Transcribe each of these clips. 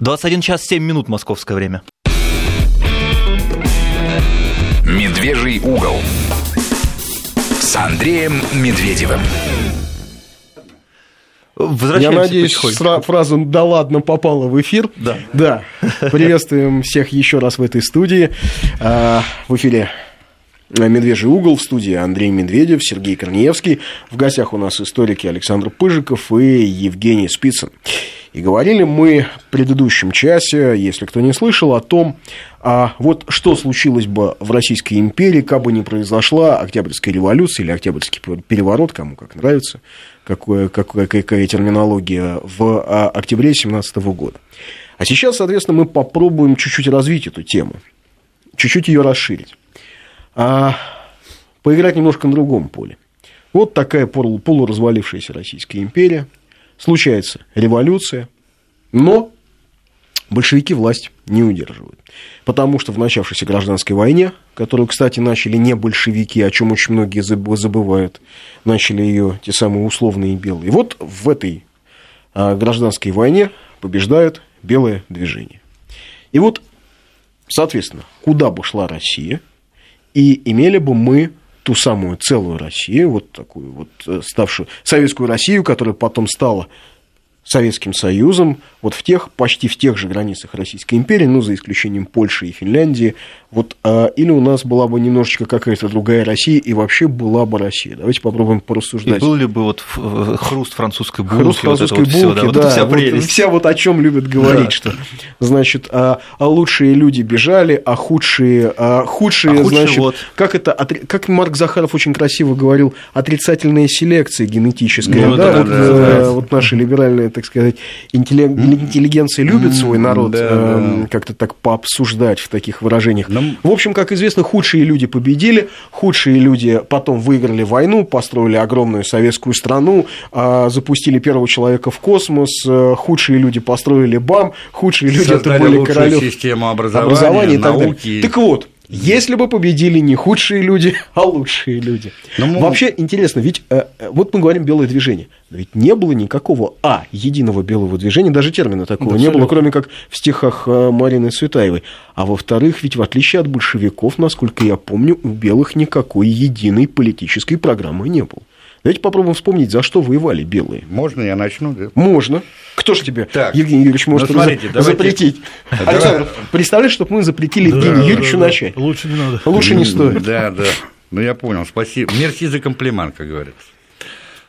21 час 7 минут московское время. «Медвежий угол» с Андреем Медведевым. Я надеюсь, фраза «да ладно» попала в эфир. Да. Да. Приветствуем всех еще раз в этой студии. А, в эфире «Медвежий угол» в студии Андрей Медведев, Сергей Корнеевский. В гостях у нас историки Александр Пыжиков и Евгений Спицын. И говорили мы в предыдущем часе, если кто не слышал, о том, а вот что случилось бы в Российской империи, как бы не произошла Октябрьская революция или Октябрьский переворот, кому как нравится, какое, какая, какая терминология, в а, октябре 2017 года. А сейчас, соответственно, мы попробуем чуть-чуть развить эту тему, чуть-чуть ее расширить, а поиграть немножко на другом поле. Вот такая полуразвалившаяся Российская империя – случается революция, но большевики власть не удерживают. Потому что в начавшейся гражданской войне, которую, кстати, начали не большевики, о чем очень многие забывают, начали ее те самые условные белые. Вот в этой а, гражданской войне побеждает белое движение. И вот, соответственно, куда бы шла Россия, и имели бы мы ту самую целую Россию, вот такую вот э, ставшую советскую Россию, которая потом стала Советским Союзом, вот в тех, почти в тех же границах Российской империи, ну, за исключением Польши и Финляндии, вот, а, или у нас была бы немножечко какая-то другая Россия, и вообще была бы Россия. Давайте попробуем порассуждать. И был ли бы вот хруст французской булки? Хруст французской вот булки, вот да, вот да вся, вот вся вот о чем любят говорить, да. что, значит, а, а лучшие люди бежали, а худшие, а худшие, а значит, вот. как это, как Марк Захаров очень красиво говорил, отрицательная селекция генетическая, ну, да, да, вот, да, э, да. вот наши либеральные, так сказать, интеллигенция любит свой народ, да, э, да. как-то так пообсуждать в таких выражениях. Ну, в общем, как известно, худшие люди победили, худшие люди потом выиграли войну, построили огромную советскую страну, а, запустили первого человека в космос, э, худшие люди построили БАМ, худшие люди Создали это были королев систему образования, образования и так науки. далее. Так вот, если бы победили не худшие люди, а лучшие люди. Но ну, мы... Вообще интересно, ведь э, вот мы говорим белое движение, но ведь не было никакого а единого белого движения, даже термина такого Абсолютно. не было, кроме как в стихах э, Марины Цветаевой. А во-вторых, ведь в отличие от большевиков, насколько я помню, у белых никакой единой политической программы не было. Давайте попробуем вспомнить, за что воевали белые. Можно я начну? Да? Можно. Кто же тебе, так, Евгений Юрьевич, может ну, смотрите, за... давайте... запретить? Александр, представляешь, чтобы мы запретили да, Евгению Юрьевичу да, начать? Лучше не надо. Лучше не стоит. Да, да. Ну, я понял, спасибо. Мерси за комплимент, как говорится.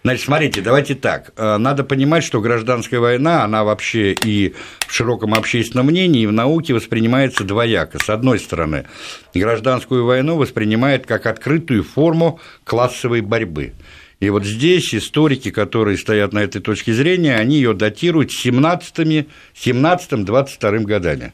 Значит, смотрите, давайте так. Э, надо понимать, что гражданская война, она вообще и в широком общественном мнении, и в науке воспринимается двояко. С одной стороны, гражданскую войну воспринимает как открытую форму классовой борьбы. И вот здесь историки, которые стоят на этой точке зрения, они ее датируют 17-22 годами.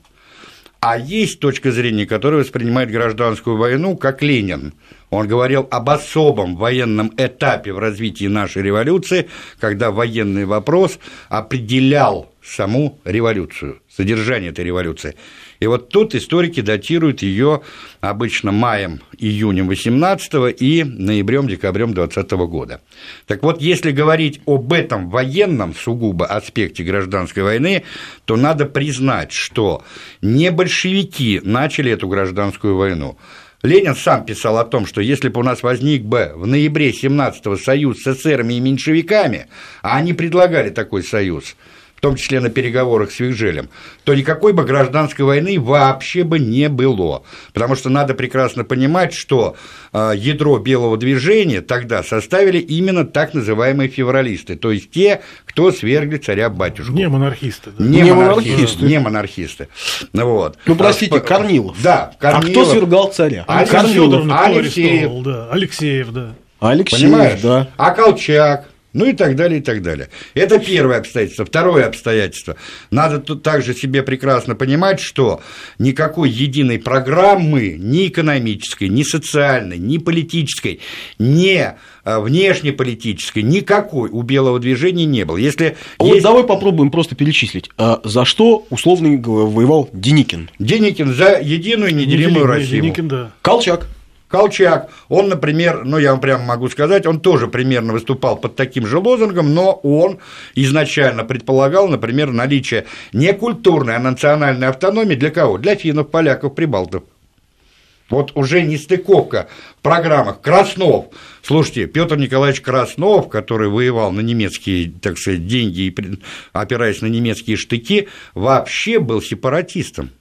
А есть точка зрения, которая воспринимает гражданскую войну как Ленин. Он говорил об особом военном этапе в развитии нашей революции, когда военный вопрос определял саму революцию, содержание этой революции. И вот тут историки датируют ее обычно маем, июнем 18 и ноябрем, декабрем 20 года. Так вот, если говорить об этом военном сугубо аспекте гражданской войны, то надо признать, что не большевики начали эту гражданскую войну, Ленин сам писал о том, что если бы у нас возник бы в ноябре 17-го союз с эсерами и меньшевиками, а они предлагали такой союз, в том числе на переговорах с Вигжелем, то никакой бы гражданской войны вообще бы не было. Потому что надо прекрасно понимать, что а, ядро белого движения тогда составили именно так называемые февралисты, то есть те, кто свергли царя-батюшку. Не монархисты. Да? Не, не монархисты. Не монархисты. Вот. Ну, простите, а, Корнилов. Да, Корнилов. А кто свергал царя? А Корнилов. Алексеев. Да. Алексеев, да. Алексеев, Понимаешь? да. А Колчак, ну и так далее, и так далее. Это первое обстоятельство. Второе обстоятельство. Надо тут также себе прекрасно понимать, что никакой единой программы ни экономической, ни социальной, ни политической, ни а, внешнеполитической, никакой у белого движения не было. Если вот есть... давай попробуем просто перечислить. А за что условно воевал Деникин? Деникин за единую неделимую Россию. Деникин, да. Колчак. Колчак, он, например, ну, я вам прямо могу сказать, он тоже примерно выступал под таким же лозунгом, но он изначально предполагал, например, наличие не культурной, а национальной автономии для кого? Для финнов, поляков, прибалтов. Вот уже не стыковка в программах. Краснов. Слушайте, Петр Николаевич Краснов, который воевал на немецкие, так сказать, деньги и опираясь на немецкие штыки, вообще был сепаратистом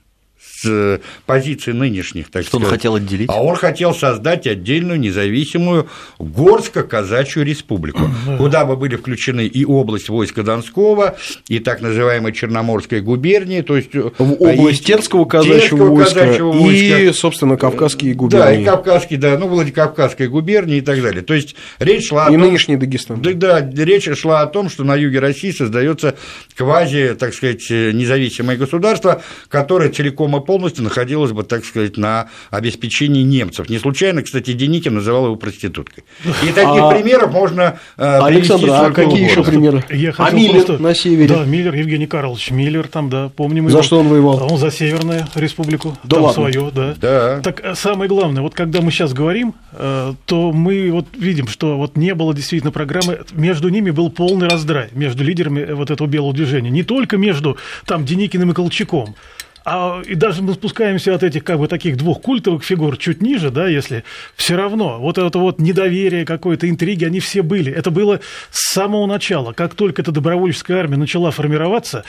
с позиции нынешних, так Что сказать. он хотел отделить? А он хотел создать отдельную независимую Горско-Казачью республику, куда бы были включены и область войска Донского, и так называемая Черноморская губерния, то есть... В область Терского казачьего войска и, собственно, Кавказские губернии. Да, и Кавказские, да, ну, Владикавказская губерния и так далее. То есть речь шла и о том... нынешний Дагестан. Да, да, речь шла о том, что на юге России создается квази, так сказать, независимое государство, которое целиком полностью находилось бы, так сказать, на обеспечении немцев. Не случайно, кстати, Деникин называл его проституткой. И таких а... примеров можно э, Александр, а какие еще примеры? Я а Миллер просто... на севере? Да, Миллер, Евгений Карлович Миллер, там, да, помним За его. что он воевал? Он за Северную республику, да там ладно? свое, да. да. Так э, самое главное, вот когда мы сейчас говорим, э, то мы вот видим, что вот не было действительно программы, между ними был полный раздрай, между лидерами вот этого белого движения, не только между там Деникиным и Колчаком, а, и даже мы спускаемся от этих как бы таких двух культовых фигур чуть ниже, да, если все равно вот это вот недоверие какой-то интриги, они все были. Это было с самого начала. Как только эта добровольческая армия начала формироваться,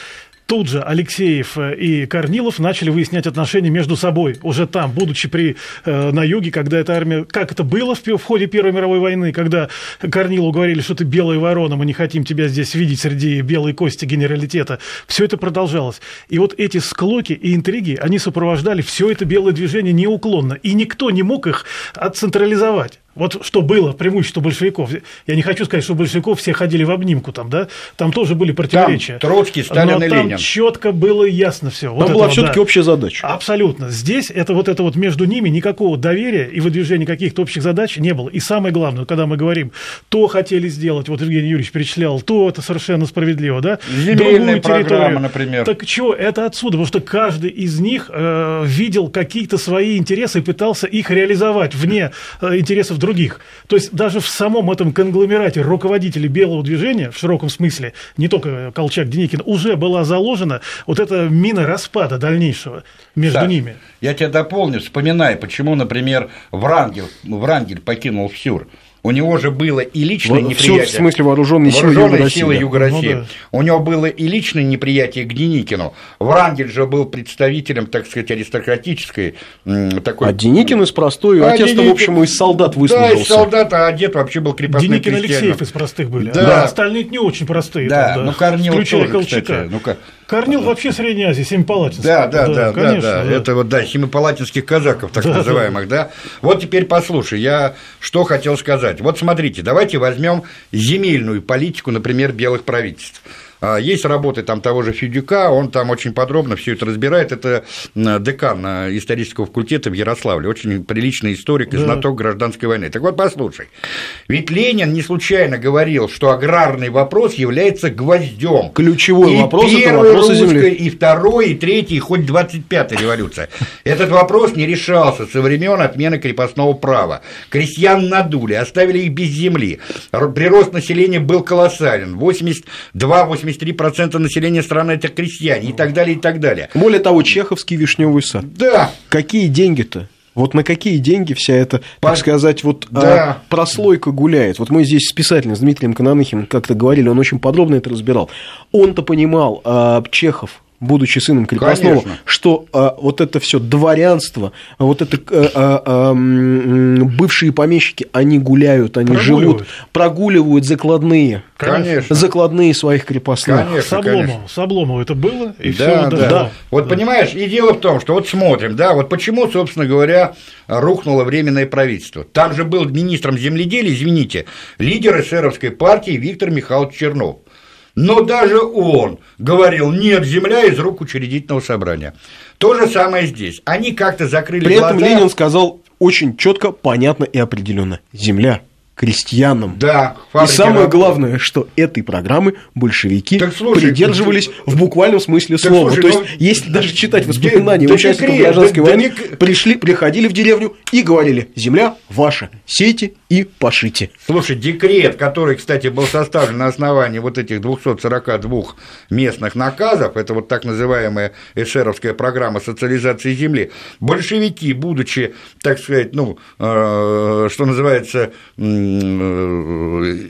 Тут же Алексеев э, и Корнилов начали выяснять отношения между собой, уже там, будучи при, э, на юге, когда эта армия... Как это было в, в ходе Первой мировой войны, когда Корнилову говорили, что ты белая ворона, мы не хотим тебя здесь видеть среди белой кости генералитета. Все это продолжалось. И вот эти склоки и интриги, они сопровождали все это белое движение неуклонно. И никто не мог их отцентрализовать. Вот что было преимущество большевиков. Я не хочу сказать, что большевиков все ходили в обнимку там, да? Там тоже были противоречия. Там Троцкий, Сталин но и там Ленин. четко было ясно все. Там вот была все-таки да. общая задача. Абсолютно. Здесь это вот это вот между ними никакого доверия и выдвижения каких-то общих задач не было. И самое главное, когда мы говорим, то хотели сделать, вот Евгений Юрьевич перечислял, то это совершенно справедливо, да? Земельная программа, например. Так что это отсюда, потому что каждый из них э, видел какие-то свои интересы и пытался их реализовать вне э, интересов других. То есть даже в самом этом конгломерате руководителей белого движения, в широком смысле, не только Колчак, Деникин, уже была заложена вот эта мина распада дальнейшего между Саш, ними. Я тебя дополню, вспоминай, почему, например, Врангель, Врангель покинул Фсюр. У него же было и личное вот, неприятие. в смысле вооруженные силы Юга России. Силы Юга России. Ну, да. У него было и личное неприятие к Деникину. Врангель же был представителем, так сказать, аристократической такой. А Деникин из простой, а отец Деникин... в общем, из солдат выслужился. Да, из солдат, а дед вообще был крепостным Деникин крестьянином. Алексеев из простых были. Да. Да. Остальные не очень простые. Да, там, ну Корнилов тоже, Колчака. кстати. Ну, Корнил вообще Средней Азии, Семипалатинск. Да, да, да, конечно, да, да, Это вот, да, семипалатинских казаков, так Да, называемых, да. Вот теперь послушай, я что хотел сказать. Вот смотрите, давайте возьмем земельную политику, например, белых правительств. А, Есть работы там того же Федюка, он там очень подробно все это разбирает. Это декан исторического факультета в Ярославле, очень приличный историк и знаток гражданской войны. Так вот, послушай, ведь Ленин не случайно говорил, что аграрный вопрос является гвоздем. Ключевой и вопрос – это русской, земли. и второй, и третий, и хоть 25-я революция. Этот вопрос не решался со времен отмены крепостного права. Крестьян надули, оставили их без земли. Прирост населения был колоссален. 82-83% населения страны – это крестьяне, и так далее, и так далее. Более того, Чеховский вишневый сад. Да, Какие деньги-то? Вот на какие деньги вся эта, так сказать, вот Да. а, прослойка гуляет? Вот мы здесь с писателем, с Дмитрием Кананыхиным как-то говорили, он очень подробно это разбирал. Он-то понимал, а, Чехов, будучи сыном крепостного, Конечно. что а, вот это все дворянство, а вот это а, а, а, м, бывшие помещики, они гуляют, они Прогуливают. живут, прогуливают закладные, конечно. закладные своих крепостных. Конечно, С Обломовым, с Обломовым это было, и Да, все да. да. Вот понимаешь, и дело в том, что вот смотрим, да, вот почему, собственно говоря, рухнуло временное правительство. Там же был министром земледелия, извините, лидер эсеровской партии Виктор Михайлович Чернов. Но даже он говорил, нет, земля из рук учредительного собрания. То же самое здесь. Они как-то закрыли При этом глаза. Ленин сказал очень четко, понятно и определенно: земля крестьянам. Да, И фабрики самое работают. главное, что этой программы большевики Так слушай, придерживались ты- в буквальном смысле Так слова. слушай, То есть, ну, если даже читать да- воспоминания да участников декрет, гражданской да- да войны, дек- пришли, приходили в деревню и говорили: земля ваша, сейте и пошите. Слушай, декрет, который, кстати, был составлен на основании вот этих 242 местных наказов, это вот так называемая эшеровская программа социализации земли, большевики, будучи, так сказать, ну, э, что называется, э,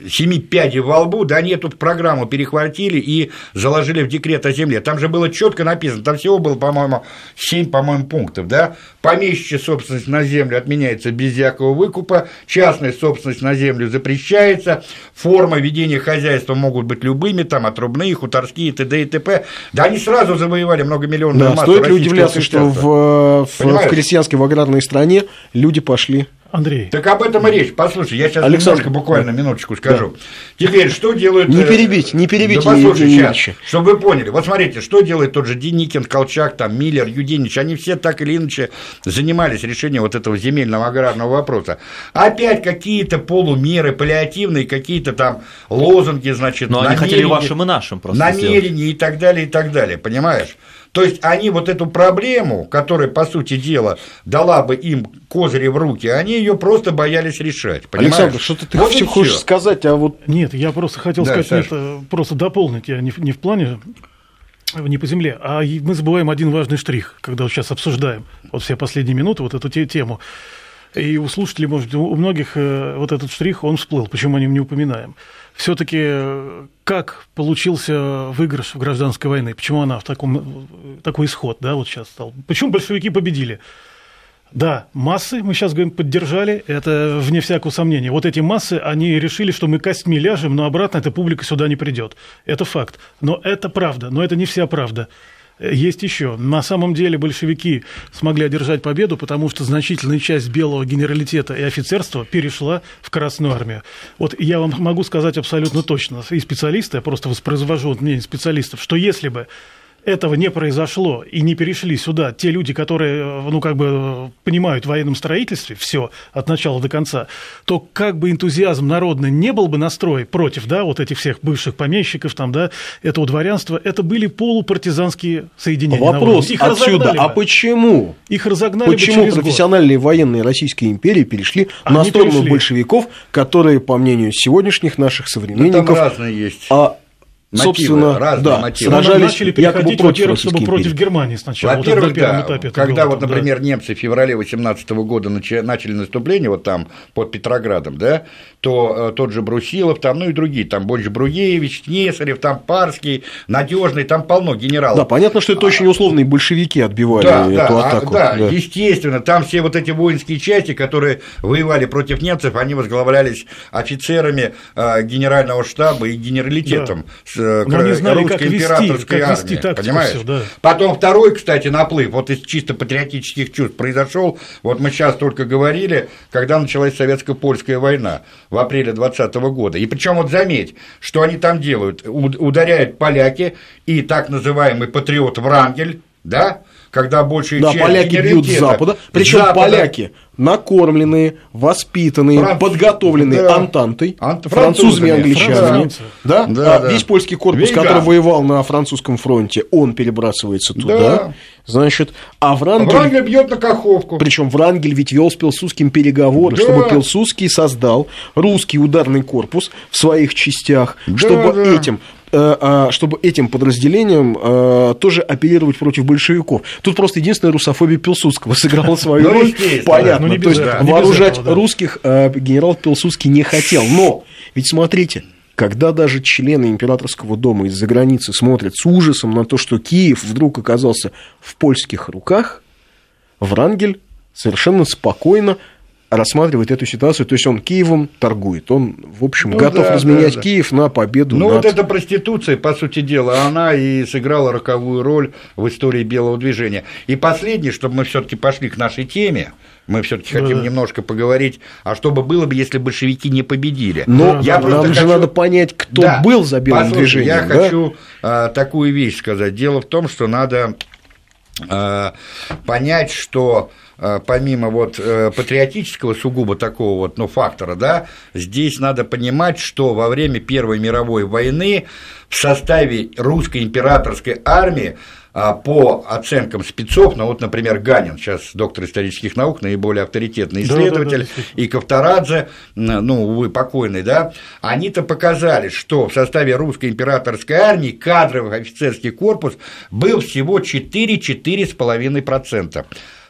семи пядей во лбу, да они эту программу перехватили и заложили в декрет о земле. Там же было четко написано, там всего было, по-моему, 7, по-моему, пунктов, да, помещичья собственность на землю отменяется без всякого выкупа, частная собственность на землю запрещается, формы ведения хозяйства могут быть любыми, там, отрубные, хуторские, т.д. и т.п. Да они сразу завоевали многомиллионную Да, массу стоит ли удивляться, что в, в, Понимаешь? в крестьянской, в аграрной стране люди пошли Андрей, Так об этом и речь. Послушай, я сейчас Александр, немножко, буквально минуточку скажу. Теперь, что делают... Не э, перебить, не перебить, Да послушай, Евгений сейчас, Ильич. чтобы вы поняли. Вот смотрите, что делает тот же Деникин, Колчак, там, Миллер, Юденич. Они все так или иначе занимались решением вот этого земельного аграрного вопроса. Опять какие-то полумеры, паллиативные, какие-то там лозунги, значит, Но они хотели вашим и нашим просто сделать. намерения и так далее, и так далее, понимаешь? То есть они вот эту проблему, которая, по сути дела, дала бы им козыри в руки, они ее просто боялись решать, понимаешь? Александр, что-то ты Вот хочешь всё. сказать, а вот Нет, я просто хотел Да, сказать, нет, э, просто дополнить, я не, в- не в плане, э, не по земле, а мы забываем один важный штрих, когда вот сейчас обсуждаем вот все последние минуты вот эту те- тему. И у слушателей, может, у многих э, вот этот штрих, он всплыл, почему о нем не упоминаем. Все-таки как получился выигрыш в гражданской войны? Почему она в таком, такой исход, да, вот сейчас стал? Почему большевики победили? Да, массы, мы сейчас говорим, поддержали, это вне всякого сомнения. Вот эти массы, они решили, что мы костьми ляжем, но обратно эта публика сюда не придет. Это факт. Но это правда, но это не вся правда. Есть еще. На самом деле большевики смогли одержать победу, потому что значительная часть белого генералитета и офицерства перешла в Красную армию. Вот я вам могу сказать абсолютно точно, и специалисты, я просто воспроизвожу мнение специалистов, что если бы этого не произошло и не перешли сюда те люди, которые, э, ну, как бы э, понимают в военном строительстве все от начала до конца, то как бы энтузиазм народный не был бы настрой против, да, вот этих всех бывших помещиков, там, да, этого дворянства, это были полупартизанские соединения. на вопрос. Их отсюда, а бы. почему? Их разогнали бы Почему год. профессиональные военные Российской империи перешли на Они сторону перешли. большевиков, которые, по мнению сегодняшних наших Да там современников, разные есть. а, Мотивы, собственно, разные да, мотивы. Сражались начали якобы переходить, против во-первых, чтобы против империи. Германии сначала. Вот Во-первых, первом да, этапе когда было вот, там, да. например, немцы в феврале 18 года нача- начали наступление вот там под Петроградом, да, то э, тот же Брусилов, там, ну и другие, там больше Бруевич, Несарев, там Парский, Надежный, там полно генералов. Да, понятно, что это очень условные большевики отбивали Да, эту да, а, атаку. да, да. естественно, там все вот эти воинские части, которые воевали против немцев, они возглавлялись офицерами э, генерального штаба и генералитетом с, э, кра- знали, как русской вести, императорской как вести армии, тактику понимаешь? всю, да. Потом второй, кстати, наплыв, вот из чисто патриотических чувств произошел. Вот мы сейчас только говорили, когда началась советско-польская война в апреле 2020 года. И причем вот заметь, что они там делают, ударяют поляки и так называемый патриот Врангель, да, когда большая Да, часть поляки бьют с запада, причем поляки накормленные, воспитанные, Франц- подготовленные да. Антантой, Ант- французами, французами, англичанами. французы. Да? Да, А да. Весь польский корпус, Вейган. который воевал на французском фронте, он перебрасывается туда. Да. Значит, а Врангель... Врангель бьет на Каховку. Причем Врангель ведь вел с Пилсудским переговоры, Да. чтобы Пилсудский создал русский ударный корпус в своих частях, Да, чтобы да. этим чтобы этим подразделением э, тоже оперировать против большевиков. Тут просто единственная русофобия Пилсудского сыграла свою Ну, роль. Понятно. Ну, То есть вооружать русских э, генерал Пилсудский не хотел. Но ведь смотрите, когда даже члены императорского дома из-за границы смотрят с ужасом на то, что Киев вдруг оказался в польских руках, Врангель совершенно спокойно рассматривает эту ситуацию, то есть он Киевом торгует, он, в общем, Ну готов да, разменять да, да. Киев на победу Ну, над... вот эта проституция, по сути дела, она и сыграла роковую роль в истории белого движения. И последнее, чтобы мы все-таки пошли к нашей теме, мы все-таки хотим Да. немножко поговорить, а что бы было бы, если большевики не победили. Но Я просто нам же хочу- надо понять, кто Да. был за белым Послушай, движением. Я да? хочу а, такую вещь сказать. Дело в том, что надо э, понять, что помимо вот э, патриотического сугубо такого вот, ну, фактора, да, здесь надо понимать, что во время Первой мировой войны в составе русской императорской армии а, по оценкам спецов, ну вот, например, Ганин, сейчас доктор исторических наук, наиболее авторитетный исследователь, да, да, да, и Ковторадзе, ну, увы, покойный, да, они-то показали, что в составе русской императорской армии кадровый офицерский корпус был всего 4-4,5%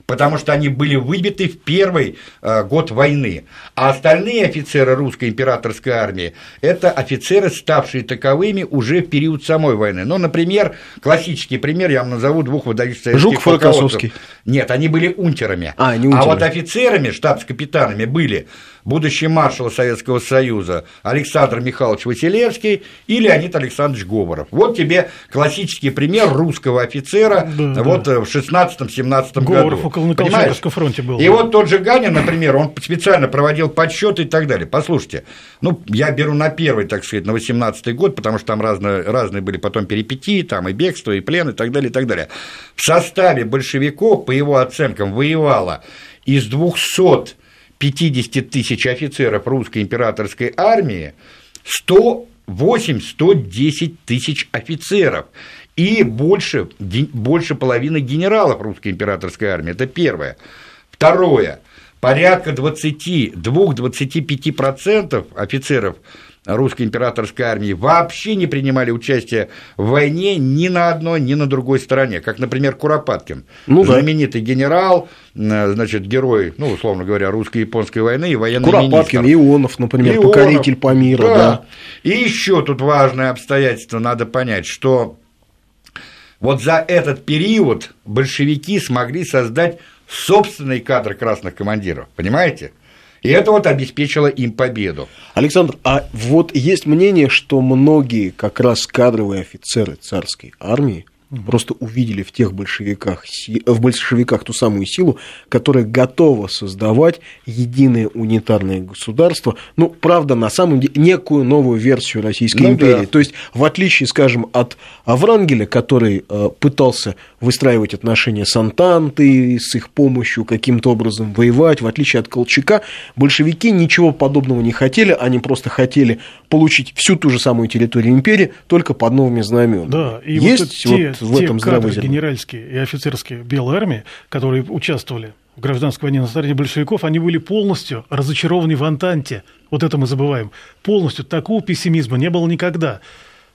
потому что они были выбиты в первый э, год войны. А остальные офицеры русской императорской армии – это офицеры, ставшие таковыми уже в период самой войны. Ну, например, классический пример, я вам назову двух выдающихся Жуков и Рокоссовский. Нет, они были унтерами. А, не унтерами. а вот офицерами, штабс-капитанами были будущий маршал Советского Союза Александр Михайлович Василевский и Леонид Александрович Говоров. Вот тебе классический пример русского офицера да, вот да. в 16-17 году. Говоров около на Колчаковском фронте был. И вот тот же Ганин, например, он специально проводил подсчеты и так далее. Послушайте, ну, я беру на первый, так сказать, на 18 год, потому что там разные, разные были потом перипетии, там и бегство, и плен, и так далее, и так далее. В составе большевиков, по его оценкам, воевало из 200 50 тысяч офицеров русской императорской армии 108-110 тысяч офицеров и больше, больше половины генералов русской императорской армии. Это первое. Второе. Порядка 22-25% офицеров русской императорской армии вообще не принимали участие в войне ни на одной, ни на другой стороне, как, например, Куропаткин, ну, знаменитый да. генерал, значит, герой, ну, условно говоря, русско-японской войны и военный Куропаткин, министр. Ионов, например, Ионов, покоритель Памира, да. да. И еще тут важное обстоятельство надо понять, что вот за этот период большевики смогли создать собственный кадр красных командиров, понимаете? И это вот обеспечило им победу. Александр, а вот есть мнение, что многие как раз кадровые офицеры царской армии просто увидели в тех большевиках, в большевиках ту самую силу, которая готова создавать единое унитарное государство, ну, правда, на самом деле, некую новую версию Российской ну, империи. Да. То есть, в отличие, скажем, от Аврангеля, который э, пытался выстраивать отношения с Антантой, с их помощью каким-то образом воевать, в отличие от Колчака, большевики ничего подобного не хотели, они просто хотели получить всю ту же самую территорию империи, только под новыми знаменами. Да, и Есть вот, те, в этом те кадры генеральские и офицерские Белой армии, которые участвовали в гражданской войне на стороне большевиков, они были полностью разочарованы в Антанте. Вот это мы забываем. Полностью такого пессимизма не было никогда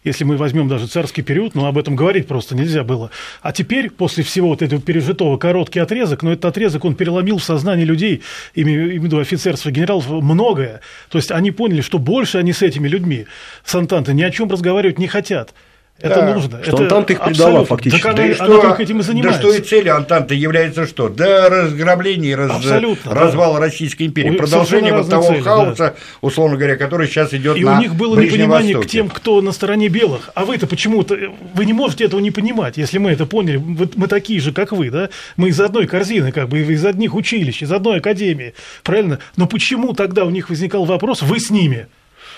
если мы возьмем даже царский период, но об этом говорить просто нельзя было. А теперь, после всего вот этого пережитого, короткий отрезок, но этот отрезок, он переломил в сознании людей, имею в виду офицерства, генералов, многое. То есть они поняли, что больше они с этими людьми, с Антанты, ни о чем разговаривать не хотят. Это да. нужно. Что это Антанта их предала фактически. Да, да, и что, только этим и занимается. Да что и целью Антанты является что? Да разграбление и раз, развал да. Российской империи. Ой, Продолжение вот того цели, хаоса, да. условно говоря, который сейчас идет и на у них было непонимание к тем, кто на стороне белых. А вы-то почему-то, вы не можете этого не понимать, если мы это поняли. Мы такие же, как вы, да? Мы из одной корзины, как бы, из одних училищ, из одной академии. Правильно? Но почему тогда у них возникал вопрос, вы с ними?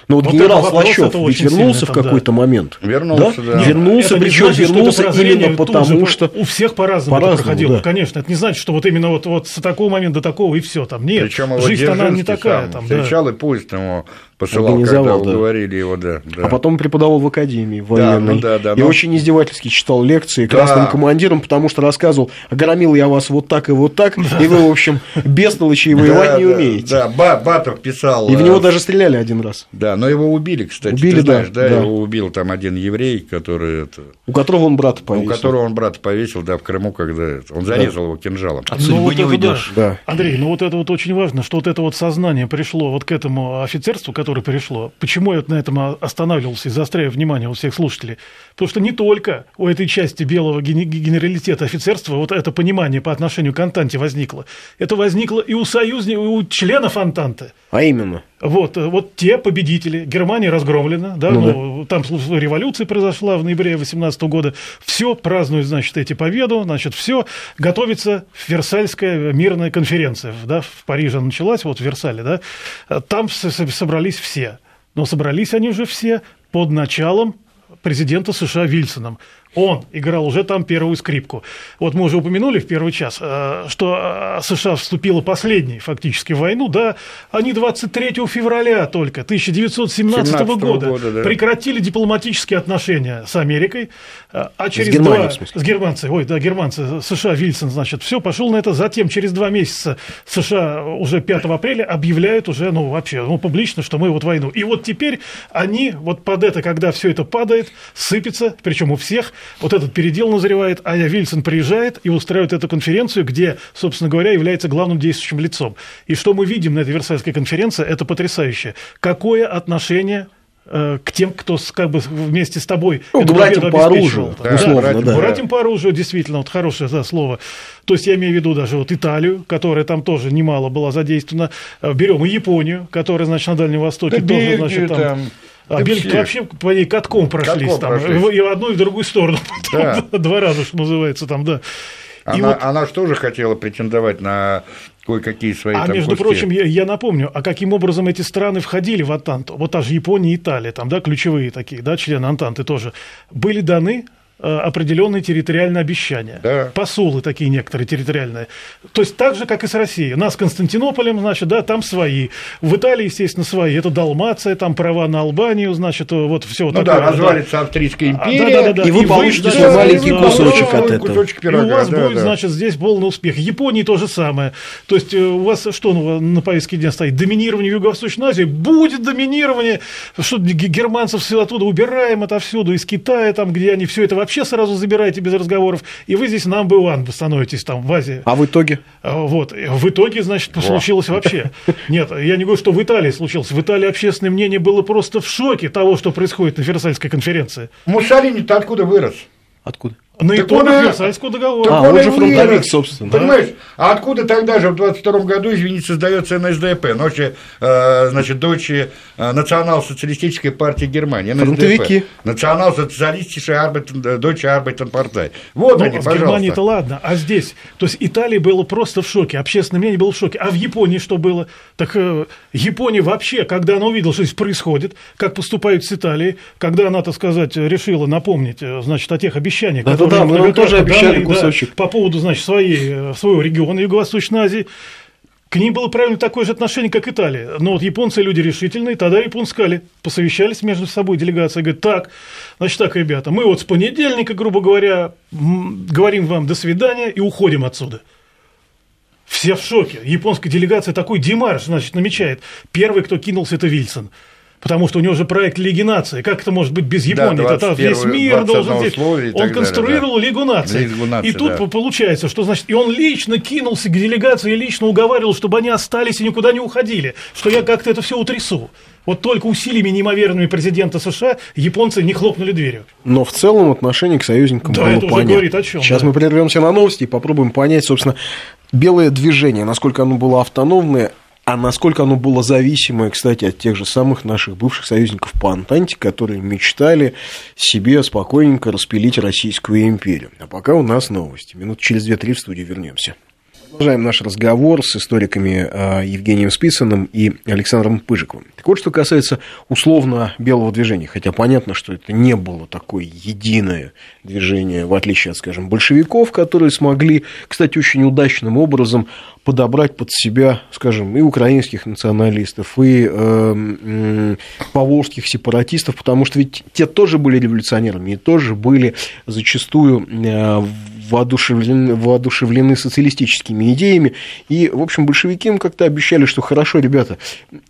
Но вот, вот генерал Слащев ведь вернулся в какой-то да. момент. Вернулся, да. да. Вернулся, причем вернулся именно потому, что... У всех по-разному, по проходило. Да. Конечно, это не значит, что вот именно вот, вот с такого момента до такого и все там. Нет, Причем жизнь она не такая. Сам там, встречал да. и поезд ему посылал, когда да. уговорили его, да, да. А потом преподавал в академии военной. Да, ну, да, да, и но... очень издевательски читал лекции да. красным командирам, потому что рассказывал, громил я вас вот так и вот так, да. и вы, в общем, бестолочи и воевать да, не умеете. Да, Батов писал. И в него э, даже стреляли один раз. Да, но его убили, кстати. Убили, знаешь, да, да, его убил там один еврей, который... Это... У которого он брата повесил. У которого он брата повесил, да, в Крыму, когда он зарезал да. его кинжалом. От судьбы ну, вот не уйдешь. Да. Андрей, ну вот это вот очень важно, что вот это вот сознание пришло вот к этому офицерству, которое пришло, Почему я на этом останавливался и заостряю внимание у всех слушателей? Потому что не только у этой части белого генералитета офицерства вот это понимание по отношению к Антанте возникло. Это возникло и у союзников, и у членов Антанты. А именно? Вот, вот те победители. Германия разгромлена, да, ну, ну, да. там революция произошла в ноябре 18 года. Все празднуют, значит, эти победу, значит, все готовится Версальская мирная конференция, да, в Париже началась, вот в Версале, да, там собрались все. Но собрались они уже все под началом президента США Вильсоном. Он играл уже там первую скрипку. Вот мы уже упомянули в первый час, э, что э, США вступила последней фактически в войну, да, они 23 февраля только 1917 года, года да. прекратили дипломатические отношения с Америкой, э, а через с два... С германцами, ой, да, германцы, США, Вильсон, значит, все, пошел на это, затем через два месяца США уже 5 апреля объявляют уже, ну, вообще, ну, публично, что мы вот войну. И вот теперь они вот под это, когда все это падает, сыпется, причем у всех, вот этот передел назревает, а Вильсон приезжает и устраивает эту конференцию, где, собственно говоря, является главным действующим лицом. И что мы видим на этой Версальской конференции, это потрясающе. Какое отношение э, к тем, кто как бы вместе с тобой ну, эту братьям по оружию, да, условно, братьям, да. братьям по оружию, действительно, вот хорошее да, слово. То есть я имею в виду даже вот Италию, которая там тоже немало была задействована. Э, берем и Японию, которая, значит, на Дальнем Востоке да тоже, значит, там... там а Бельгии вообще по ней катком прошлись катком там, прошлись. и в одну, и в другую сторону. Да. Два раза, что называется, там, да. Она, вот... она же тоже хотела претендовать на кое-какие свои А там между куски. прочим, я, я напомню, а каким образом эти страны входили в Антанту? Вот та же Япония и Италия, там, да, ключевые такие, да, члены Антанты тоже, были даны определенные территориальные обещания. Да. Посулы такие некоторые территориальные. То есть так же, как и с Россией. Нас с Константинополем, значит, да, там свои. В Италии, естественно, свои. Это Далмация, там права на Албанию, значит, вот все ну такое. да, развалится да. Австрийская империя. А, да, да, да, и, и вы получите свой маленький да, кусочек да, от этого. Кусочек пирога, и у вас да, будет, да. значит, здесь полный успех. Японии то же самое. То есть э, у вас что ну, на повестке дня стоит? Доминирование в Юго-Восточной Азии. Будет доминирование. Что германцев все оттуда убираем отовсюду, из Китая, там, где они все это вообще сразу забираете без разговоров, и вы здесь нам бы one становитесь там в Азии. А в итоге? А, вот. В итоге, значит, случилось вообще. Нет, я не говорю, что в Италии случилось. В Италии общественное мнение было просто в шоке того, что происходит на Версальской конференции. Муссолини-то откуда вырос? Откуда? На так итогах он, Версальского договора. А, он, он же фронтовик, собственно. Понимаешь, да? а откуда тогда же в 22 году, извините, создается НСДП, ночи, э, значит, дочи э, Национал-социалистической партии Германии, НСДП. Фронтовики. Национал-социалистическая Арбайтен, Дойче Арбайтен-Партай. Вот ну, они, в пожалуйста. Германии это ладно, а здесь, то есть Италия была просто в шоке, общественное мнение было в шоке, а в Японии что было? Так э, Япония вообще, когда она увидела, что здесь происходит, как поступают с Италией, когда она, так сказать, решила напомнить, э, значит, о тех обещаниях, да, которые да, мы вам тоже обещали кусочек. Да, по поводу, значит, своей, своего региона Юго-Восточной Азии. К ним было правильно такое же отношение, как Италия. Но вот японцы люди решительные, тогда японцы сказали, посовещались между собой делегация, говорит, так, значит так, ребята, мы вот с понедельника, грубо говоря, говорим вам до свидания и уходим отсюда. Все в шоке. Японская делегация такой демарш, значит, намечает. Первый, кто кинулся, это Вильсон потому что у него же проект Лиги наций. Как это может быть без Японии? Да, это весь мир должен здесь. Он конструировал далее, да. Лигу наций. Лигу наций. И тут да. получается, что значит, и он лично кинулся к делегации и лично уговаривал, чтобы они остались и никуда не уходили, что я как-то это все утрясу. Вот только усилиями неимоверными президента США японцы не хлопнули дверью. Но в целом отношение к союзникам да, было это понятно. уже говорит о чем. Сейчас да. мы прервемся на новости и попробуем понять, собственно, белое движение, насколько оно было автономное, а насколько оно было зависимое, кстати, от тех же самых наших бывших союзников по Антанте, которые мечтали себе спокойненько распилить Российскую империю. А пока у нас новости. Минут через 2-3 в студию вернемся. Продолжаем наш разговор с историками а, Евгением Списаным и Александром Пыжиковым. Так вот, что касается условно белого движения, хотя понятно, что это не было такое единое движение, в отличие от, скажем, большевиков, которые смогли, кстати, очень удачным образом подобрать под себя, скажем, и украинских националистов, и э, поволжских сепаратистов, потому что ведь те тоже были революционерами и тоже были зачастую э, воодушевлены, воодушевлены социалистическими идеями. И, в общем, большевики им как-то обещали, что хорошо, ребята,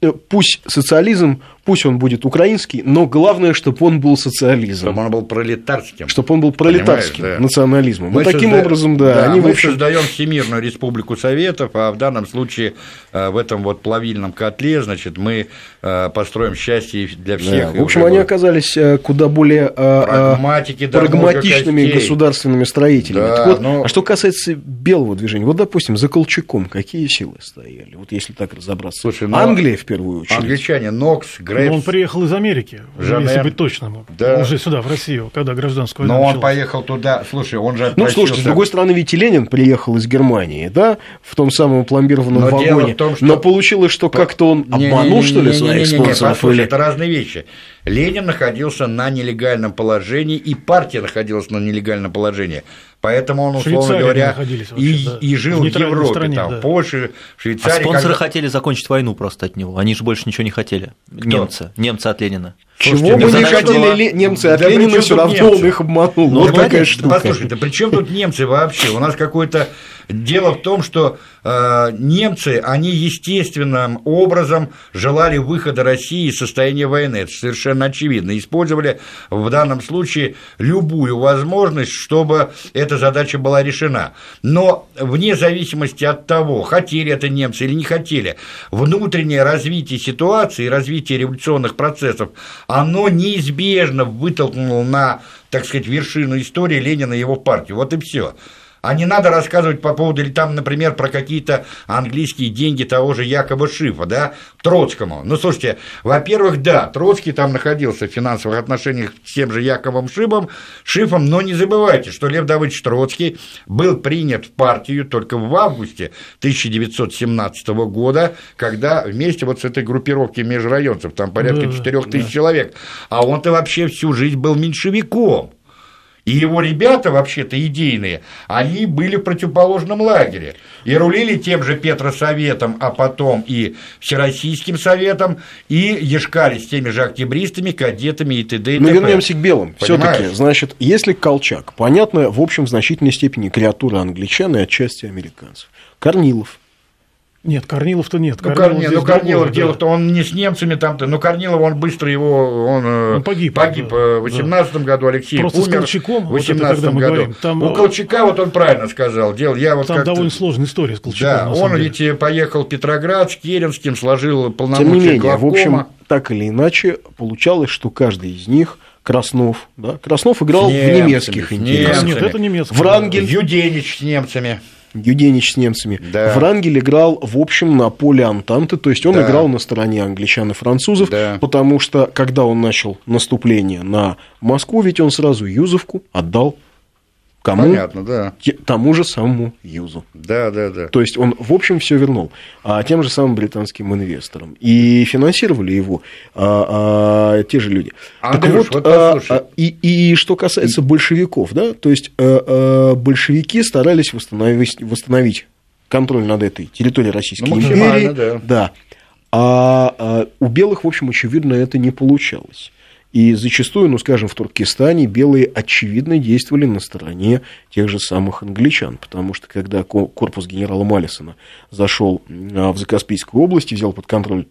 э, пусть социализм пусть он будет украинский, но главное, чтобы он был социализмом. Чтобы он был пролетарским. Чтобы он был пролетарским да. национализмом. Мы вот таким созда... образом, да, да они мы общем... создаем Всемирную Республику Советов, а в данном случае э, в этом вот плавильном котле, значит, мы э, построим счастье для всех. Да. В общем, они оказались э, куда более Прагматики, прагматичными государственными строителями. Да, вот, но... А что касается белого движения, вот, допустим, за Колчаком какие силы стояли? Вот если так разобраться. Слушай, ну, Англия в первую очередь. Англичане, Нокс, Грейвс. Но он приехал из Америки, Жанен. если быть точным. Да. Уже сюда, в Россию, когда гражданская война Но он началась. поехал туда. Слушай, он же Ну, слушайте, с другой стороны, ведь и Ленин приехал из Германии, да, в том самом пломбированном Но дело вагоне. в том, что- Но получилось, что как-то он обманул, что ли, своих спонсоров? послушай, или- это разные вещи. Ленин находился на нелегальном положении, и партия находилась на нелегальном положении. Поэтому он, условно Швейцарии говоря, и, да. и жил В Европе, стране, там, да. в Польше, в А Швейцарии. спонсоры когда- хотели закончить войну просто от него. Они же больше ничего не хотели. Немцы. Немцы от Ленина. Чего Слушайте, бы ну, не задача хотели была- немцы от Да Ленина, все равно немцы? он их обманул. Ну, вот да, такая штука. Послушай, да при чем тут немцы вообще? У нас какое-то дело в том, что э, немцы, они естественным образом желали выхода России из состояния войны. Это совершенно очевидно. Использовали в данном случае любую возможность, чтобы эта задача была решена. Но вне зависимости от того, хотели это немцы или не хотели, внутреннее развитие ситуации, развитие революционных процессов, оно неизбежно вытолкнуло на, так сказать, вершину истории Ленина и его партию. Вот и все. А не надо рассказывать по поводу, или там, например, про какие-то английские деньги того же Якоба Шифа, да, Троцкому. Ну, слушайте, во-первых, да, Троцкий там находился в финансовых отношениях с тем же Яковом Шифом, Шифом, но не забывайте, что Лев Давыдович Троцкий был принят в партию только в августе 1917 года, когда вместе вот с этой группировки межрайонцев, там порядка Да, 4 тысяч человек, а он-то вообще всю жизнь был меньшевиком. И его ребята, вообще-то идейные, они были в противоположном лагере. И рулили тем же Петросоветом, а потом и Всероссийским советом, и ешкали с теми же октябристами, кадетами и т.д. Но т.п. вернемся к белым. Понимаешь? Все-таки, значит, если Колчак, понятно, в общем, в значительной степени креатура англичан и отчасти американцев. Корнилов. Нет, Корнилов-то нет. Ну, Корнилов ну, Корнилов, другое, дело да. в том, он не с немцами там-то, но Корнилов, он быстро его, он, э, Он погиб, погиб да, э, в 18 году, Алексей Просто с умер Колчаком, в вот это 18 когда мы году. говорим, там, У э, Колчака, вот он правильно сказал, дело, я вот Там как-то- довольно сложная история с Колчаком, Да, он деле. ведь поехал в Петроград с Керенским, сложил Тем полномочия не менее, в главкома. общем, так или иначе, получалось, что каждый из них, Краснов, да, Краснов играл С в немцами, немецких с интересах. немцами. Нет, это немецкий. Врангель. Юденич с немцами. Юденич с немцами. Да. Врангель играл, в общем, на поле Антанты, то есть он Да. играл на стороне англичан и французов, Да. потому что, когда он начал наступление на Москву, ведь он сразу Юзовку отдал кому? Понятно, да. Тому же самому Юзу. Да, да, да. То есть он, в общем, все вернул а, тем же самым британским инвесторам. И финансировали его а, а, те же люди. Андрюш, вот а, послушай. а, и, и что касается большевиков, да, то есть а, а, большевики старались восстановить, восстановить контроль над этой территорией Российской Ну, империи. да. да. А, а у белых, в общем, очевидно, это не получалось. И зачастую, ну, скажем, в Туркестане белые очевидно действовали на стороне тех же самых англичан, потому что когда ко- корпус генерала Маллисона зашел а, в Закаспийскую область и взял под контроль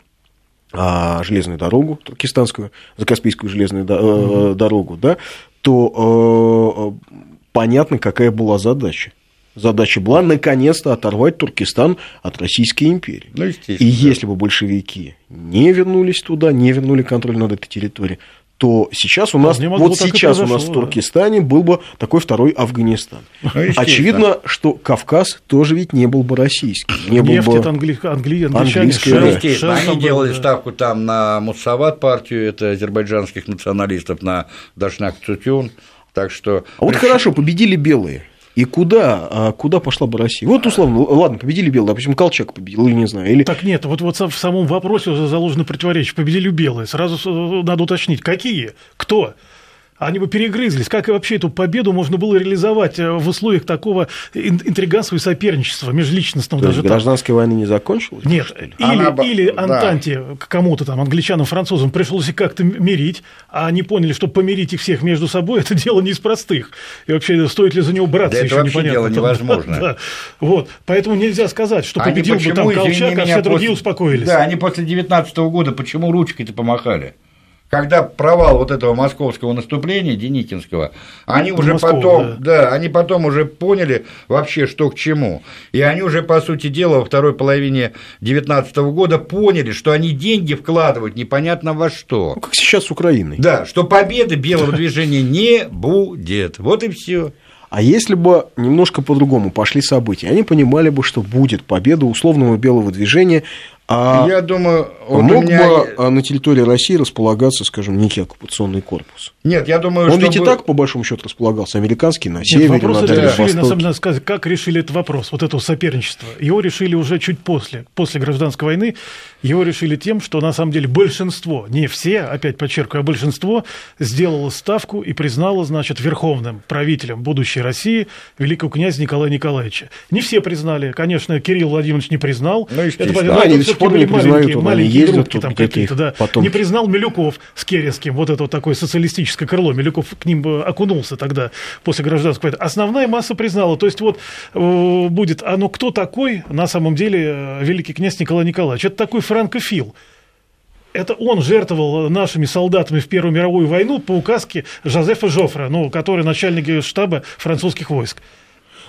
а, железную дорогу туркестанскую, Закаспийскую железную э, дорогу, да, то э, понятно, какая была задача. Задача была наконец-то оторвать Туркестан от Российской империи. Ну. И если бы большевики не вернулись туда, не вернули контроль над этой территорией, то сейчас у нас, вот сейчас у нас в да. Туркестане был бы такой второй Афганистан. Ну. Очевидно, что Кавказ тоже ведь не был бы российским. Не был Нефть бы... это англи... англи... англичане, Английская, Shell, да. Естественно, Shell они был, делали да. ставку там на Муссават партию, это азербайджанских националистов, на Дашнак Цутюн. Так что... А вот хорошо, победили белые. И куда, а куда пошла бы Россия? Вот условно, ладно, победили белые, допустим, Колчак победил, или не знаю, или Так нет, вот, вот в самом вопросе заложено противоречие. Победили белые. Сразу надо уточнить, какие? Кто? Они бы перегрызлись. Как и вообще эту победу можно было реализовать э, в условиях такого ин- интриганства и соперничества межличностного То есть даже так? гражданская война не закончилась? Нет, или, Она бы- или да. Антанте, к кому-то там, англичанам, французам, пришлось их как-то мирить, а они поняли, что помирить их всех между собой – это дело не из простых. И вообще, стоит ли за него браться, Да это еще вообще непонятно. дело Там, невозможно. да. Вот, поэтому нельзя сказать, что Они победил бы почему, там Колчак, а все другие после- успокоились. Да, они после 19 года почему ручкой-то помахали? Когда провал вот этого московского наступления Деникинского, они уже Москву, потом, да. да. они потом уже поняли вообще, что к чему. И они уже, по сути дела, во второй половине 19 года поняли, что они деньги вкладывают непонятно во что. Ну, как сейчас с Украиной. Да, что победы белого движения не будет. Вот и все. А если бы немножко по-другому пошли события, они понимали бы, что будет победа условного белого движения А Я думаю, вот мог меня... бы а, на территории России располагаться, скажем, некий оккупационный корпус? Нет, я думаю, Он что... ведь и так, по большому счету, располагался. Американский на Нет, севере, вопрос на Дальнем решили, на самом Востоке. деле, сказать, как решили этот вопрос, вот этого соперничества. Его решили уже чуть после, после гражданской войны. Его решили тем, что на самом деле большинство, не все, опять подчеркиваю, а большинство сделало ставку и признало, значит, верховным правителем будущей России великого князя Николая Николаевича. Не все признали, конечно, Кирилл Владимирович не признал. Ну, естественно. понятно, это они до сих пор не признают, маленькие, группки там какие-то, да. потом- Не признал Милюков с Керенским, вот это вот такое социалистическое крыло. Милюков к ним э, окунулся тогда после гражданской войны. Основная масса признала. То есть вот э, будет, а ну кто такой на самом деле э, великий князь Николай Николаевич? Это такой франкофил. Это он жертвовал нашими солдатами в Первую мировую войну по указке Жозефа Жофра, ну, который начальник штаба французских войск.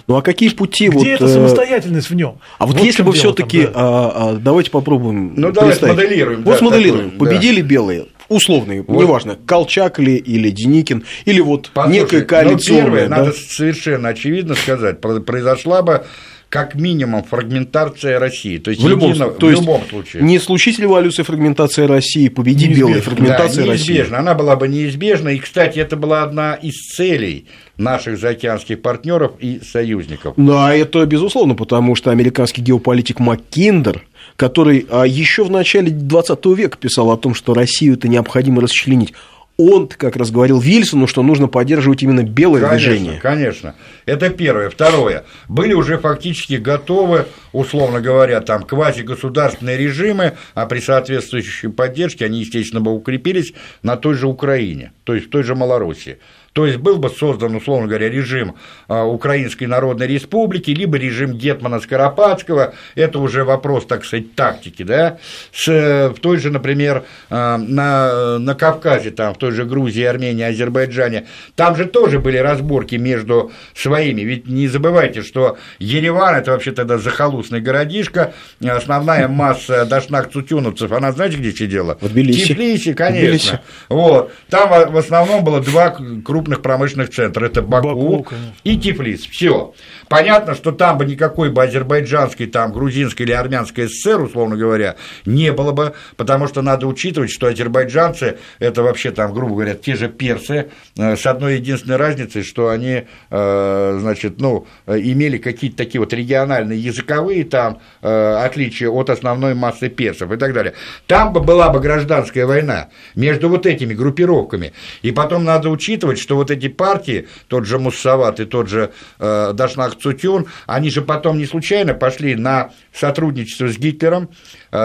Ну а какие пути Где вот... эта э, самостоятельность в нем? А вот, в если бы все-таки, да. давайте попробуем Ну, давай представить. смоделируем, Вот да, смоделируем. такое, Победили белые, условные, Вот. неважно, Колчак ли или Деникин, или вот Послушай, некая ну, коалиционная. первое, да? надо совершенно очевидно сказать, про- произошла бы как минимум фрагментация России. То есть, В любом, едино- то в есть любом случае. не случись революция, фрагментация России, победи Неизбежно. белые, фрагментация да, России. неизбежно. Она была бы неизбежна. И, кстати, это была одна из целей наших заокеанских партнеров и союзников. Да, это безусловно, потому что американский геополитик МакКиндер, который а, еще в начале 20 века писал о том, что Россию это необходимо расчленить, он как раз говорил Вильсону, что нужно поддерживать именно белое Конечно, движение. конечно. Это первое. Второе. Были уже фактически готовы, условно говоря, там квазигосударственные режимы, а при соответствующей поддержке они, естественно, бы укрепились на той же Украине, то есть в той же Малороссии. То есть был бы создан, условно говоря, режим а, Украинской Народной Республики, либо режим Гетмана Скоропадского, это уже вопрос, так сказать, тактики, да, с, э, в той же, например, а, на, на Кавказе, там, в той же Грузии, Армении, Азербайджане, там же тоже были разборки между своими, ведь не забывайте, что Ереван, это вообще тогда захолустный городишко, основная масса дашнак-цутюновцев, она знаете, где сидела? В Тбилиси. Тбилиси, конечно. Тбилиси. Вот. Там в в основном было два крупных промышленных центра. Это Баку, Баку, конечно. и Тифлис. Все. Понятно, что там бы никакой бы азербайджанской, там, грузинской или армянской ССР, условно говоря, не было бы, потому что надо учитывать, что азербайджанцы – это вообще, там, грубо говоря, те же персы, э, с одной единственной разницей, что они, э, значит, ну, э, имели какие-то такие вот региональные языковые там отличия от основной массы персов и так далее. Там бы была бы гражданская война между вот этими группировками. И потом надо учитывать, что вот эти партии, тот же Муссават и тот же Дашнак Цутюн, они же потом не случайно пошли на сотрудничество с Гитлером,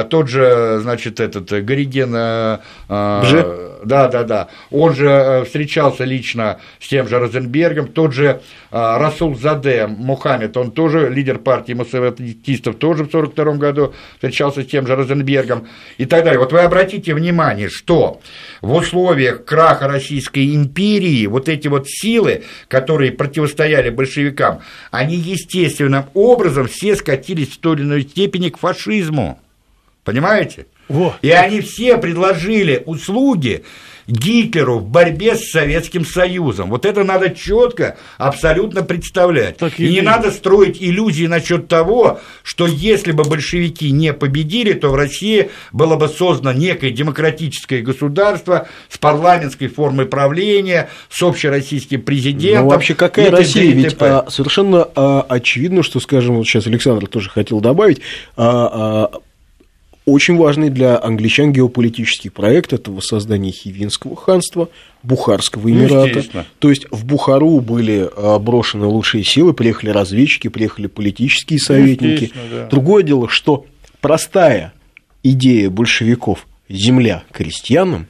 тот же, значит, этот э, Гориген, э, э, да, да, да, он же встречался лично с тем же Розенбергом, тот же Расул Заде Мухаммед, он тоже лидер партии массоватистов, тоже в 1942 году встречался с тем же Розенбергом и так далее. Вот вы обратите внимание, что в условиях краха Российской империи вот эти вот силы, которые противостояли большевикам, они естественным образом все скатились в той или иной степени к фашизму. Понимаете? Во. И они все предложили услуги Гитлеру в борьбе с Советским Союзом. Вот это надо четко, абсолютно представлять. Так и и не надо строить иллюзии насчет того, что если бы большевики не победили, то в России было бы создано некое демократическое государство с парламентской формой правления, с общероссийским президентом. Ну, вообще, какая и. Россия? и Ведь а, совершенно а, очевидно, что, скажем, вот сейчас Александр тоже хотел добавить, а, а, очень важный для англичан геополитический проект – это воссоздание Хивинского ханства, Бухарского Эмирата. естественно. То есть в Бухару были а, брошены лучшие силы, приехали разведчики, приехали политические советники. Естественно, да. Другое дело, что простая идея большевиков «земля крестьянам»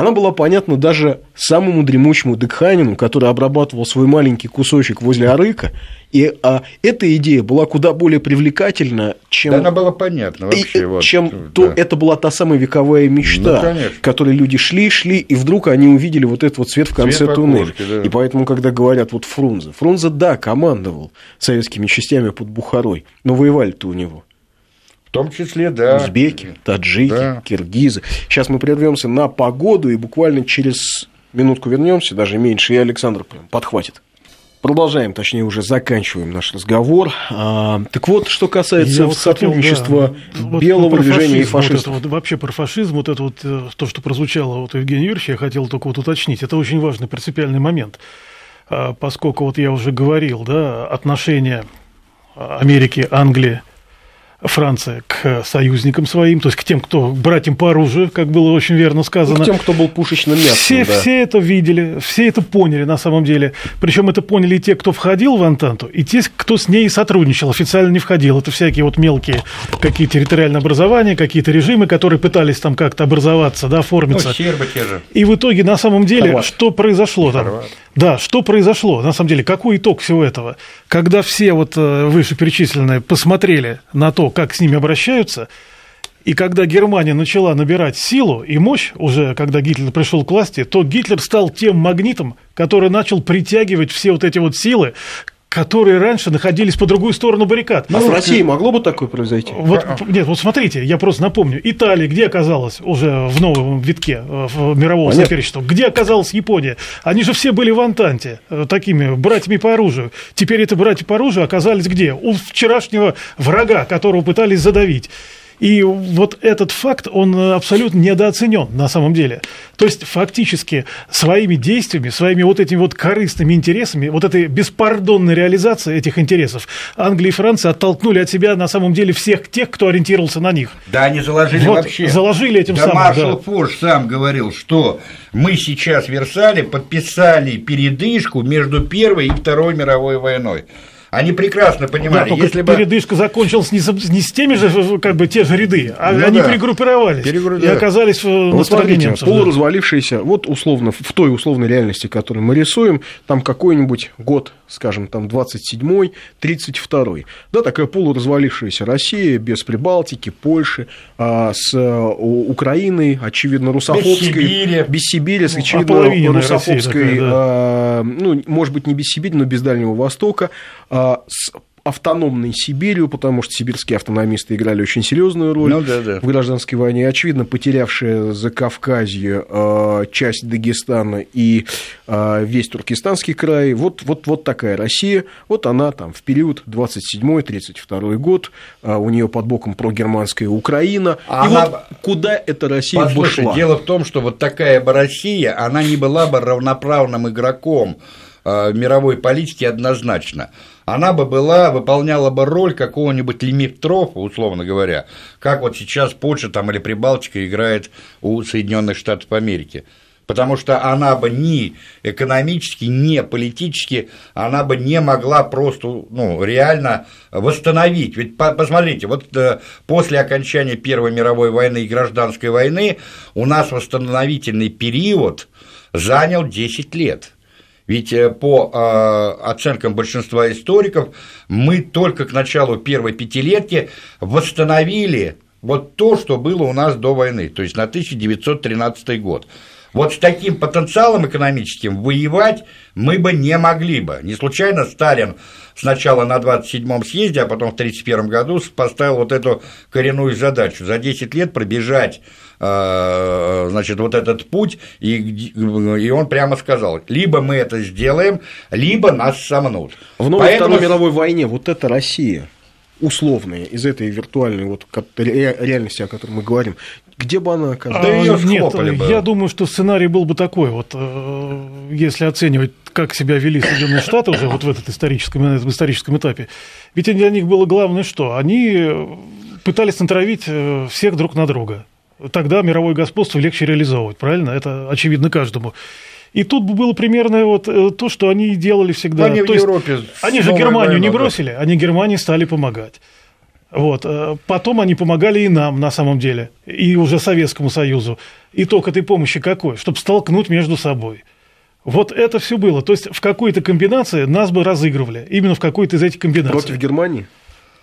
она была понятна даже самому дремучему Декханину, который обрабатывал свой маленький кусочек возле Арыка, и а, эта идея была куда более привлекательна, чем, Да она была понятна и- вообще. вот, чем да. то, это была та самая вековая мечта, Ну, конечно. которой люди шли, шли, и вдруг они увидели вот этот вот свет в конце в туннеля. окошке, да. И поэтому, когда говорят вот Фрунзе, Фрунзе, да, командовал советскими частями под Бухарой, но воевали-то у него. В том числе, да. Узбеки, таджики, Да. киргизы. Сейчас мы прервемся на погоду и буквально через минутку вернемся, даже меньше, и Александр прям подхватит. Продолжаем, точнее, уже заканчиваем наш разговор. А, так вот, что касается вот сотрудничества хотел, да, белого вот движения и фашизма. Вот вот, вообще про фашизм, вот это вот э, то, что прозвучало вот Евгений Юрьевич, я хотел только вот уточнить. Это очень важный принципиальный момент, а, поскольку вот я уже говорил, да, отношения Америки, Англии Франция к союзникам своим, то есть к тем, кто братьям по оружию, как было очень верно сказано. Ну, к тем, кто был пушечным мясом. Все, да. все это видели, все это поняли на самом деле. Причем это поняли и те, кто входил в Антанту, и те, кто с ней сотрудничал, официально не входил. Это всякие вот мелкие какие территориальные образования, какие-то режимы, которые пытались там как-то образоваться, да, оформиться. Ну, сербы те же. И в итоге на самом деле, Хорват. что произошло там? Хорват. Да, что произошло, на самом деле, какой итог всего этого? Когда все вот э, вышеперечисленные посмотрели на то, как с ними обращаются, и когда Германия начала набирать силу и мощь, уже когда Гитлер пришел к власти, то Гитлер стал тем магнитом, который начал притягивать все вот эти вот силы, которые раньше находились по другую сторону баррикад. А ну, в России могло бы такое произойти? Вот, нет, вот смотрите, я просто напомню. Италия, где оказалась уже в новом витке в мирового Понятно. соперничества? Где оказалась Япония? Они же все были в Антанте, э, такими братьями по оружию. Теперь эти братья по оружию оказались где? У вчерашнего врага, которого пытались задавить. И вот этот факт, он абсолютно недооценен на самом деле. То есть фактически своими действиями, своими вот этими вот корыстными интересами, вот этой беспардонной реализацией этих интересов, Англия и Франция оттолкнули от себя на самом деле всех тех, кто ориентировался на них. Да, они заложили вот, вообще. Заложили этим да, самым. Маршал да. Фош сам говорил, что мы сейчас в Версале подписали передышку между Первой и Второй мировой войной. Они прекрасно понимали, да, если бы... передышка закончилась не, с, не с теми же, как бы, те же ряды, а ну, они да. перегруппировались Перегру... и оказались ну, на стороне немцев. полуразвалившиеся, вот условно, в той условной реальности, которую мы рисуем, там какой-нибудь год, скажем, там 27-й, 32-й, да, такая полуразвалившаяся Россия без Прибалтики, Польши, а, с а, Украиной, очевидно, русофобской... Без Сибири. Без Сибири, с, очевидно, русофобской, такая, да. а, ну, может быть, не без Сибири, но без Дальнего Востока, а, с автономной Сибирью, потому что сибирские автономисты играли очень серьезную роль ну, да, да. в гражданской войне. Очевидно, потерявшая за Кавказье э, часть Дагестана и э, весь Туркестанский край. Вот, вот, вот такая Россия. Вот она там в период 27-32 год. Э, у нее под боком прогерманская Украина. А и она... вот куда эта Россия Послушай, бы шла? Дело в том, что вот такая бы Россия, она не была бы равноправным игроком мировой политики однозначно она бы была, выполняла бы роль какого-нибудь лимитрофа, условно говоря, как вот сейчас Польша там или Прибалтика играет у Соединенных Штатов Америки. Потому что она бы ни экономически, ни политически, она бы не могла просто, ну, реально восстановить. Ведь посмотрите, вот э, после окончания Первой мировой войны и гражданской войны у нас восстановительный период занял 10 лет. Ведь э, по э, оценкам большинства историков мы только к началу первой пятилетки восстановили вот то, что было у нас до войны, то есть на 1913 год. Вот с таким потенциалом экономическим воевать мы бы не могли бы. Не случайно Сталин сначала на 27-м съезде, а потом в 1931 году поставил вот эту коренную задачу за 10 лет пробежать э, значит, вот этот путь, и, и он прямо сказал, либо мы это сделаем, либо нас сомнут. В новой Поэтому... Второй мировой войне вот эта Россия, условные из этой виртуальной вот реальности, о которой мы говорим, где бы она оказалась? Да ее Нет, бы. я думаю, что сценарий был бы такой, вот, э, если оценивать, как себя вели Соединенные Штаты уже вот в этом историческом, в историческом этапе. Ведь для них было главное что? Они пытались натравить э, всех друг на друга. Тогда мировое господство легче реализовывать, правильно? Это очевидно каждому. И тут было примерно вот э, то, что они делали всегда. Они то в Европе. Они же Германию война, не бросили, они Германии стали помогать. Вот. Э, потом они помогали и нам, на самом деле, и уже Советскому Союзу. Итог этой помощи какой? Чтобы столкнуть между собой. Вот это все было. То есть в какой-то комбинации нас бы разыгрывали. Именно в какой-то из этих комбинаций. Против Германии?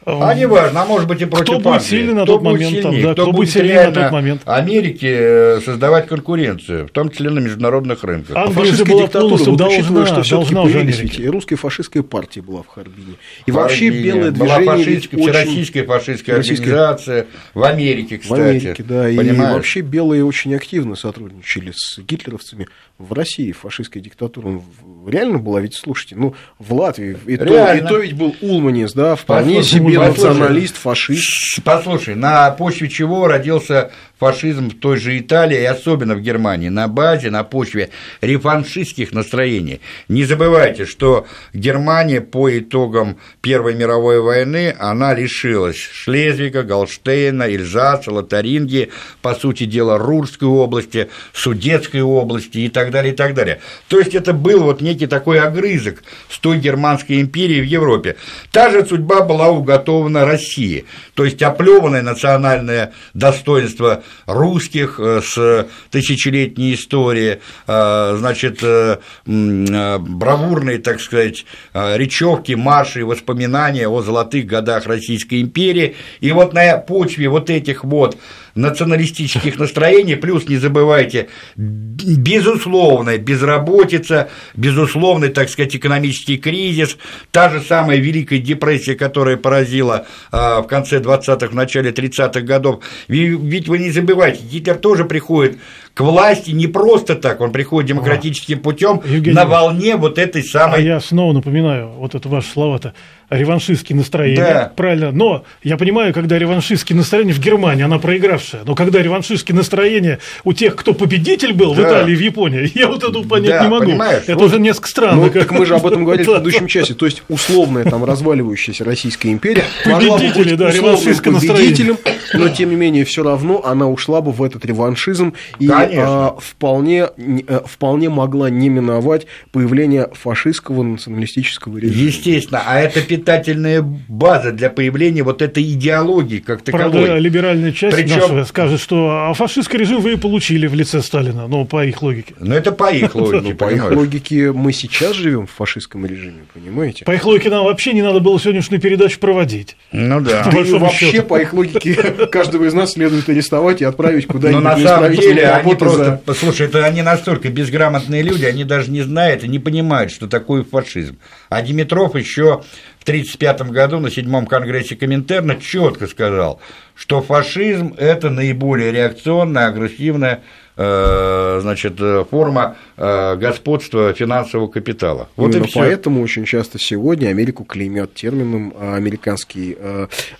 А не важно, а может быть и против Кто будет Англии. сильный на Кто тот будет момент, сильнее, да, кто кто будет сильнее на тот момент. Америке э, создавать конкуренцию, в том числе на международных рынках. А- Англия Фашистская же была диктатура, полностью вот учитывая, должна- что должна уже ведь и русская фашистская партия была в Харбине. И В вообще белое была движение ведь фашистская, очень... всероссийская фашистская организация в Америке, В кстати. Америке, да, и Понимаешь? вообще белые очень активно сотрудничали с гитлеровцами в России, фашистская диктатура в- реально была, ведь слушайте, ну, в Латвии, и то, и то ведь был Улманис, да, вполне себе. Националист, фашист. Послушай, на почве чего родился фашизм в той же Италии, и особенно в Германии? На базе, на почве реваншистских настроений. Не забывайте, что Германия по итогам Первой мировой войны, она лишилась Шлезвига, Голштейна, Эльзаса, Лотарингии, по сути дела, Рурской области, Судетской области и так далее, и так далее. То есть это был вот некий такой огрызок с той Германской империи в Европе. Та же судьба была уготована России, то есть оплеванное национальное достоинство русских э, с тысячелетней историей, э, значит, э, бравурные, так сказать, речевки, марши, воспоминания о золотых годах Российской империи. И вот на почве вот этих вот националистических настроений, плюс не забывайте, безусловная безработица, безусловный, так сказать, экономический кризис, та же самая Великая депрессия, которая поразила а, в конце 20-х, в начале 30-х годов. Ведь вы не забывайте, Гитлер тоже приходит к власти не просто так, он приходит демократическим путем на волне вот этой А самой я снова напоминаю, вот это ваши слова-то, реваншистские настроения, Да. правильно, но я понимаю, когда реваншистские настроения в Германии, она проигравшая, но когда реваншистские настроения у тех, кто победитель был в Да. Италии, в Японии, я вот это понять Да, не могу. понимаешь, это вот- уже несколько странно. Ну, как- так мы же об этом говорили в предыдущем часе. То есть, условная там разваливающаяся Российская империя могла бы Победители, быть да, условным реваншистское победителем, но тем не менее все равно она ушла бы в этот реваншизм и а, вполне, не- а, вполне могла не миновать появление фашистского националистического режима. Естественно, а это питательная база для появления вот этой идеологии как таковой. Правда, либеральная часть Причём- нашего скажет, что а фашистский режим вы и получили в лице Сталина, ну, по их логике. Но это по их логике, Ну, по их логике, мы сейчас живем в фашистском режиме, понимаете? По их логике нам вообще не надо было сегодняшнюю передачу проводить. Ну да. Вообще, по их логике, каждого из нас следует арестовать и отправить Но куда-нибудь на на самом деле они просто, послушай, это они настолько безграмотные люди, они даже не знают и не понимают, что такое фашизм. А Димитров еще в 1935 году на седьмом конгрессе Коминтерна четко сказал, что фашизм – это наиболее реакционная, агрессивная э, значит, э, форма э, господства финансового капитала. Вот Именно и всё. поэтому очень часто сегодня Америку клеймят термином американский,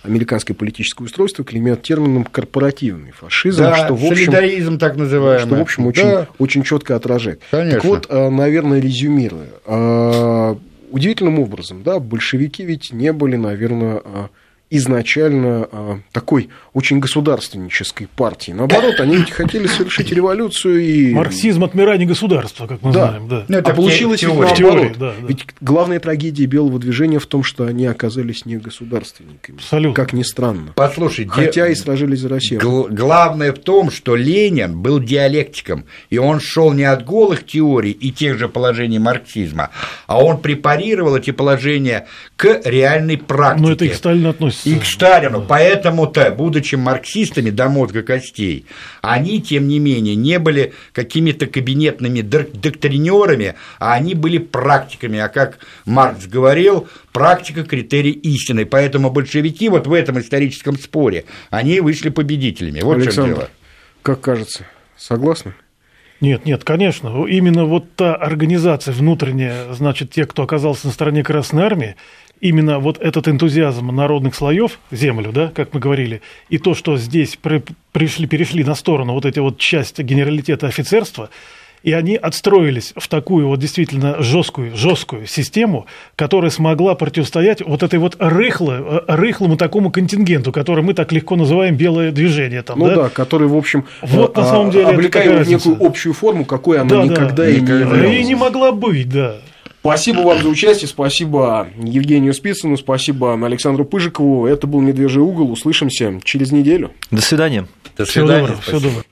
американское политическое устройство клеймят термином корпоративный фашизм, Да, что в общем солидаризм так называемый. что в общем очень, Да. очень четко отражает. Конечно. Так вот, наверное, резюмируя, удивительным образом, да, большевики ведь не были, наверное, а, изначально а, такой очень государственнической партией. Наоборот, они ведь хотели совершить революцию и Марксизм отмирания государства, как мы Да. знаем, да. Ну, это а получилось ведь теории. наоборот. Теории, да, да. Ведь главная трагедия белого движения в том, что они оказались не государственниками. Абсолютно. Как ни странно. Послушай, де- Хотя и сражались за Россию. Гл- Главное в том, что Ленин был диалектиком, и он шел не от голых теорий и тех же положений марксизма, а он препарировал эти положения к реальной практике. Но это и к Сталину относится. И к Сталину. Поэтому-то, будучи марксистами до мозга костей, они, тем не менее, не были какими-то кабинетными док- доктринерами, а они были практиками. А как Маркс говорил, практика – критерий истины. Поэтому большевики вот в этом историческом споре, они вышли победителями. Вот в чем Александр, дело. как кажется, согласны? Нет, нет, конечно. Именно вот та организация внутренняя, значит, те, кто оказался на стороне Красной Армии, именно вот этот энтузиазм народных слоев, землю, да, как мы говорили, и то, что здесь при- пришли, перешли на сторону вот эти вот части генералитета офицерства, и они отстроились в такую вот действительно жесткую, жесткую систему, которая смогла противостоять вот этой вот рыхло, э, рыхлому такому контингенту, который мы так легко называем белое движение. Там, Ну да, который, в общем, Вот на а, самом деле в некую общую форму, какой она Да, да. никогда и не являлась. И не могла быть, да. Спасибо вам за участие, спасибо Евгению Спицыну, спасибо Александру Пыжикову. Это был «Медвежий угол». Услышимся через неделю. До свидания. До Всего свидания. доброго. Всего доброго.